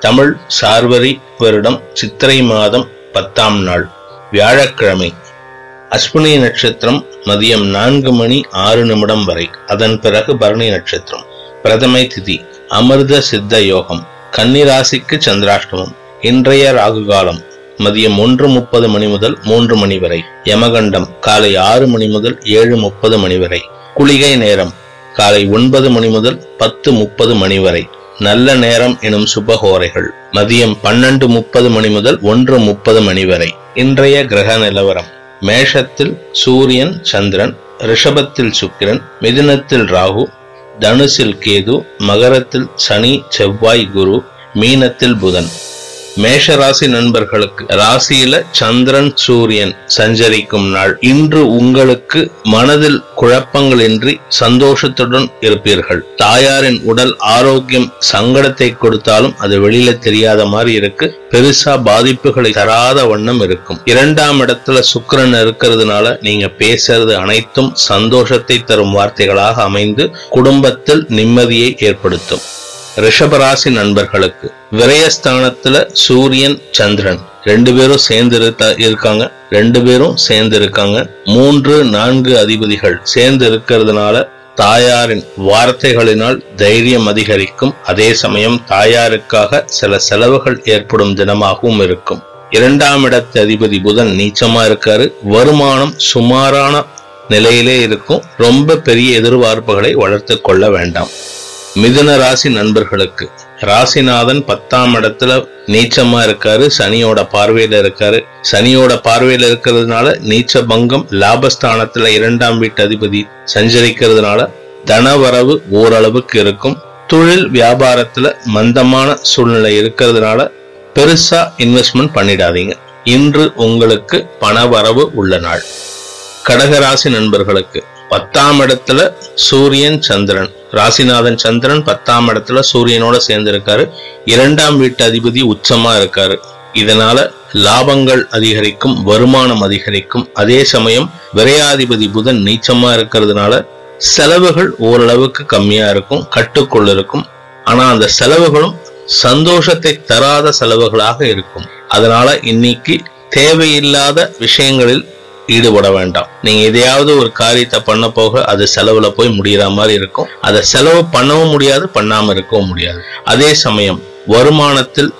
தமிழ் சார்வரி வருடம் சித்திரை மாதம் பத்தாம் நாள் வியாழக்கிழமை. அஸ்வினி நட்சத்திரம் மதியம் நான்கு மணி ஆறு நிமிடம் வரை. அதன் பிறகு பரணி நட்சத்திரம். பிரதமை திதி அமிர்த சித்த யோகம். கன்னிராசிக்கு சந்திராஷ்டமம். இன்றைய ராகுகாலம் மதியம் ஒன்று முப்பது மணி முதல் மூன்று மணி வரை. யமகண்டம் காலை ஆறு மணி முதல் ஏழு முப்பது மணி வரை. குளிகை நேரம் காலை ஒன்பது மணி முதல் பத்து முப்பது மணி வரை. நல்ல நேரம் எனும் சுபகோரைகள். மதியம் பன்னெண்டு முப்பது மணி முதல் ஒன்று முப்பது மணி வரை. இன்றைய கிரக நிலவரம். மேஷத்தில் சூரியன் சந்திரன் ரிஷபத்தில் சுக்கிரன் மிதுனத்தில் ராகு தனுசில் கேது மகரத்தில் சனி செவ்வாய் குரு மீனத்தில் புதன். மேஷ ராசி நண்பர்களுக்கு ராசியில சந்திரன் சூரியன் சஞ்சரிக்கும் நாள். இன்று உங்களுக்கு மனதில் குழப்பங்களின்றி சந்தோஷத்துடன் இருப்பீர்கள். தாயாரின் உடல் ஆரோக்கியம் சங்கடத்தை கொடுத்தாலும் அது வெளியில தெரியாத மாதிரி இருக்கு. பெருசா பாதிப்புகளை தராத வண்ணம் இருக்கும். இரண்டாம் இடத்துல சுக்கரன் இருக்கிறதுனால நீங்க பேசுறது அனைத்தும் சந்தோஷத்தை தரும் வார்த்தைகளாக அமைந்து குடும்பத்தில் நிம்மதியை ஏற்படுத்தும். ரிஷபராசி நண்பர்களுக்கு விரயஸ்தானத்துல சூரியன் சந்திரன். ரெண்டு பேரும் சேர்ந்து இருக்காங்க. ரெண்டு பேரும் சேர்ந்து இருக்காங்க மூன்று நான்கு அதிபதிகள் சேர்ந்து இருக்கிறதுனால தாயாரின் வார்த்தைகளினால் தைரியம் அதிகரிக்கும். அதே சமயம் தாயாருக்காக சில செலவுகள் ஏற்படும் தினமாகவும் இருக்கும். இரண்டாம் இடத்து அதிபதி புதன் நீச்சமா இருக்காரு. வருமானம் சுமாரான நிலையிலே இருக்கும். ரொம்ப பெரிய எதிர்பார்ப்புகளை வளர்த்து கொள்ள வேண்டாம். மிதுன ராசி நண்பர்களுக்கு. ராசிநாதன் பத்தாம் இடத்துல நீச்சமா இருக்காரு சனியோட பார்வையில இருக்காரு. சனியோட பார்வையில இருக்கிறதுனால நீச்ச பங்கம் லாபஸ்தானத்துல இரண்டாம் வீட்டு அதிபதி சஞ்சரிக்கிறதுனால தனவரவு ஓரளவுக்கு இருக்கும். தொழில் வியாபாரத்துல மந்தமான சூழ்நிலை இருக்கிறதுனால பெருசா இன்வெஸ்ட்மெண்ட் பண்ணிடாதீங்க. இன்று உங்களுக்கு பண வரவு உள்ள நாள். கடகராசி நண்பர்களுக்கு. பத்தாம் இடத்துல சூரியன் சந்திரன். ராசிநாதன் சந்திரன் பத்தாம் இடத்துல சூரியனோட சேர்ந்து இருக்காரு இரண்டாம் வீட்டு அதிபதி உச்சமா இருக்காரு. இதனால லாபங்கள் அதிகரிக்கும் வருமானம் அதிகரிக்கும். அதே சமயம் விரையாதிபதி புதன் நீச்சமா இருக்கிறதுனால செலவுகள் ஓரளவுக்கு கம்மியா இருக்கும் கட்டுக்குள் இருக்கும். ஆனா அந்த செலவுகளும் சந்தோஷத்தை தராத செலவுகளாக இருக்கும். அதனால இன்னைக்கு தேவையில்லாத விஷயங்களில் ஈடுபட வேண்டாம். நீங்க எதையாவது ஒரு காரியத்தை பண்ண போக அது செலவுல போய் முடியற மாதிரி இருக்கும். அதை செலவு பண்ணவும் முடியாது பண்ணாம இருக்கவும் முடியாது. அதே சமயம் வருமானத்தில்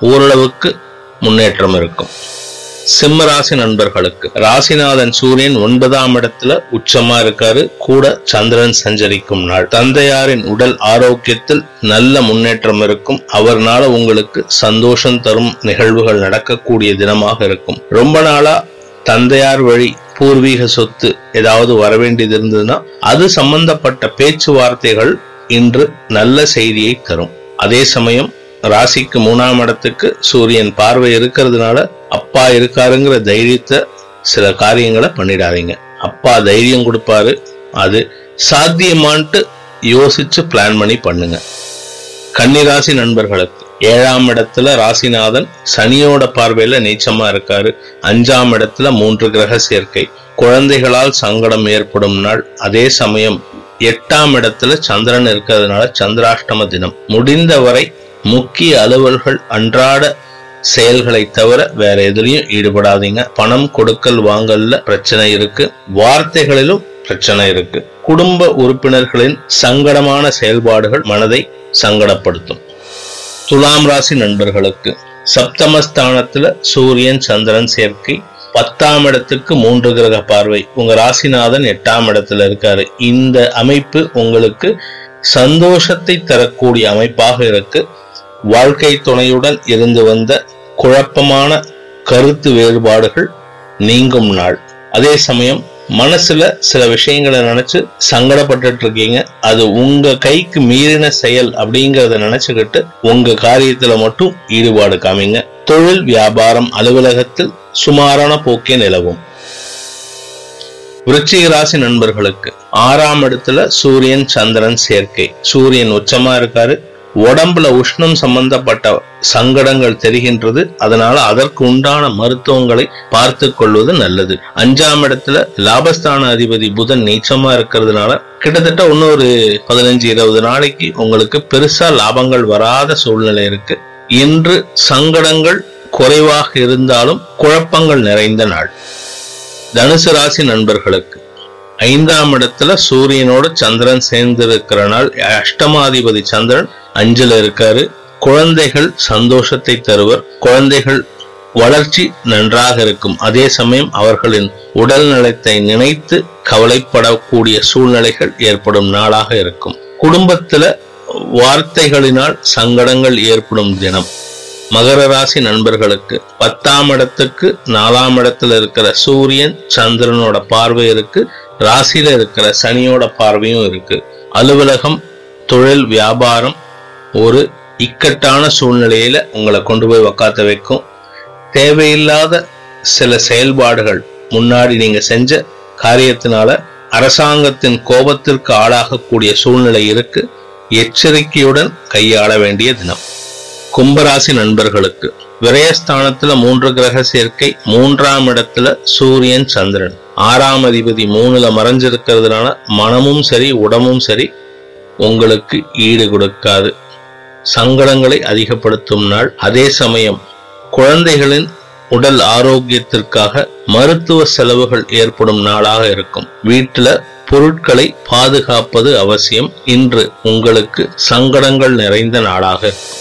ஓரளவுக்கு முன்னேற்றம் இருக்கும். சிம்ம ராசி நண்பர்களுக்கு. ராசிநாதன் சூரியன் ஒன்பதாம் இடத்துல உச்சமா இருக்காரு. கூட சந்திரன் சஞ்சரிக்கும் நாள். தந்தையாரின் உடல் ஆரோக்கியத்தில் நல்ல முன்னேற்றம் இருக்கும். அவர்னால உங்களுக்கு சந்தோஷம் தரும் நிகழ்வுகள் நடக்கக்கூடிய தினமாக இருக்கும். ரொம்ப நாளா தந்தையார் வழி பூர்வீக சொத்து ஏதாவது வர வேண்டியது இருந்ததுன்னா அது சம்பந்தப்பட்ட பேச்சுவார்த்தைகள் இன்று நல்ல செய்தியை தரும். அதே சமயம் ராசிக்கு மூணாம் இடத்துக்கு சூரியன் பார்வை இருக்கிறதுனால அப்பா இருக்காருங்கிற தைரியத்தை சில காரியங்களை பண்ணிடாதீங்க. அப்பா தைரியம் கொடுப்பாரு அது சாத்தியமான்ட்டு யோசிச்சு பிளான் பண்ணி பண்ணுங்க. கன்னிராசி நண்பர்களுக்கு ஏழாம் இடத்துல ராசிநாதன் சனியோட பார்வையில நீச்சமா இருக்காரு. அஞ்சாம் இடத்துல மூன்று கிரக சேர்க்கை. குழந்தைகளால் சங்கடம் ஏற்படும் நாள். அதே சமயம் எட்டாம் இடத்துல சந்திரன் இருக்கிறதுனால சந்திராஷ்டம தினம். முடிந்தவரை முக்கிய அலுவல்கள் அன்றாட செயல்களை தவிர வேற எதுலையும் ஈடுபடாதீங்க. பணம் கொடுக்கல் வாங்கல்ல பிரச்சனை இருக்கு. வார்த்தைகளிலும் பிரச்சனை இருக்கு. குடும்ப உறுப்பினர்களின் சங்கடமான செயல்பாடுகள் மனதை சங்கடப்படுத்தும். துலாம் ராசி நண்பர்களுக்கு சப்தமஸ்தானத்துல சூரியன் சந்திரன் சேர்க்கை. பத்தாம் இடத்துக்கு மூன்று கிரக பார்வை. உங்க ராசிநாதன் எட்டாம் இடத்துல இருக்காரு. இந்த அமைப்பு உங்களுக்கு சந்தோஷத்தை தரக்கூடிய அமைப்பாக இருக்கு. வாழ்க்கை துணையுடன் இருந்து வந்த குழப்பமான கருத்து வேறுபாடுகள் நீங்கும் நாள். அதே சமயம் மனசுல சில விஷயங்களை நினைச்சு சங்கடப்பட்டுட்டு இருக்கீங்க அது உங்க கைக்கு மீறின செயல் அப்படிங்கறத நினைச்சுக்கிட்டு உங்க காரியத்துல மட்டும் ஈடுபாடு காமிங்க. தொழில் வியாபாரம் அலுவலகத்தில் சுமாரான போக்கே நிலவும். விருச்சிக ராசி நண்பர்களுக்கு ஆறாம் இடத்துல சூரியன் சந்திரன் சேர்க்கை. சூரியன் உச்சமா இருக்காரு உடம்புல உஷ்ணம் சம்பந்தப்பட்ட சங்கடங்கள் தெரிகின்றது. அதனால அதற்கு உண்டான மருத்துவங்களை பார்த்து கொள்வது நல்லது. அஞ்சாம் இடத்துல லாபஸ்தான அதிபதி புதன் நீச்சமா இருக்கிறதுனால கிட்டத்தட்ட இன்னொரு பதினஞ்சு இருபது நாளைக்கு உங்களுக்கு பெருசா லாபங்கள் வராத சூழ்நிலை இருக்கு. இன்று சங்கடங்கள் குறைவாக இருந்தாலும் குழப்பங்கள் நிறைந்த நாள். தனுசு ராசி நண்பர்களுக்கு ஐந்தாம் இடத்துல சூரியனோட சந்திரன் சேர்ந்து இருக்கிற நாள் அஷ்டமாதிபதி சந்திரன் அஞ்சுல இருக்காரு. குழந்தைகள் சந்தோஷத்தை தருவர். குழந்தைகள் வளர்ச்சி நன்றாக இருக்கும். அதே சமயம் அவர்களின் உடல் நலத்தை நினைத்து கவலைப்படக்கூடிய சூழ்நிலைகள் ஏற்படும் நாளாக இருக்கும். குடும்பத்துல வார்த்தைகளினால் சங்கடங்கள் ஏற்படும் தினம். மகர ராசி நண்பர்களுக்கு பத்தாம் இடத்துக்கு நாலாம் இடத்துல இருக்கிற சூரியன் சந்திரனோட பார்வை இருக்கு. ராசியில இருக்கிற சனியோட பார்வையும் இருக்கு. அலுவலகம் தொழில் வியாபாரம் ஒரு இக்கட்டான சூழ்நிலையில உங்களை கொண்டு போய் உக்காத்த வைக்கும். தேவையில்லாத சில செயல்பாடுகள் முன்னாடி நீங்க செஞ்ச காரியத்தினால அரசாங்கத்தின் கோபத்திற்கு ஆளாகக்கூடிய சூழ்நிலை இருக்கு. எச்சரிக்கையுடன் கையாள வேண்டிய தினம். கும்பராசி நண்பர்களுக்கு விரயஸ்தானத்துல மூன்று கிரக சேர்க்கை மூன்றாம் இடத்துல சூரியன் சந்திரன். ஆறாம் அதிபதி மூணுல மறைஞ்சிருக்கிறதுனால மனமும் சரி உடம்பும் சரி உங்களுக்கு ஈடு கொடுக்காது. சங்கடங்களை அதிகப்படுத்தும் நாள். அதே சமயம் குழந்தைகளின் உடல் ஆரோக்கியத்திற்காக மருத்துவ செலவுகள் ஏற்படும் நாளாக இருக்கும். வீட்டுல பொருட்களை பாதுகாப்பது அவசியம். இன்று உங்களுக்கு சங்கடங்கள் நிறைந்த நாளாக இருக்கும்.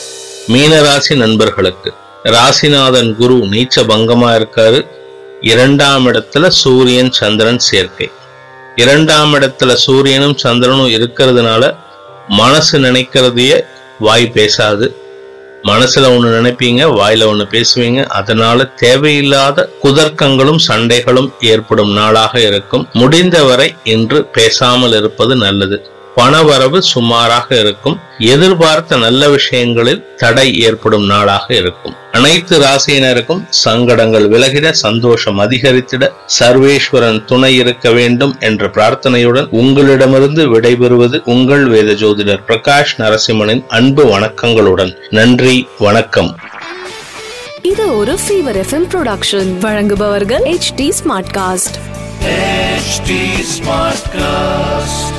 மீனராசி நண்பர்களுக்கு ராசிநாதன் குரு நீச்ச பங்கமா இருக்காரு. இரண்டாம் இடத்துல சூரியன் சந்திரன் சேர்க்கை. இரண்டாம் இடத்துல சூரியனும் சந்திரனும் இருக்கிறதுனால மனசு நினைக்கிறதையே வாய் பேசாது. மனசுல ஒன்று நினைப்பீங்க வாயில ஒன்று பேசுவீங்க. அதனால தேவையில்லாத குதர்க்கங்களும் சண்டைகளும் ஏற்படும் நாளாக இருக்கும். முடிந்தவரை இன்று பேசாமல் இருப்பது நல்லது. பணவரவு சுமாராக இருக்கும். எதிர்பார்த்த நல்ல விஷயங்களில் தடை ஏற்படும் நாளாக இருக்கும். அனைத்து ராசியினருக்கும் சங்கடங்கள் விலகிட சந்தோஷம் அதிகரித்திட சர்வேஸ்வரன் துணை இருக்க வேண்டும் என்ற பிரார்த்தனையுடன் உங்களிடமிருந்து விடைபெறுவது உங்கள் வேத ஜோதிடர் பிரகாஷ் நரசிம்மனின் அன்பு வணக்கங்களுடன். நன்றி வணக்கம். இது ஒரு ஃபீவர் எஃப்எம் ப்ரொடக்ஷன் வழங்குபவர்கள் H D Smartcast HD Smartcast.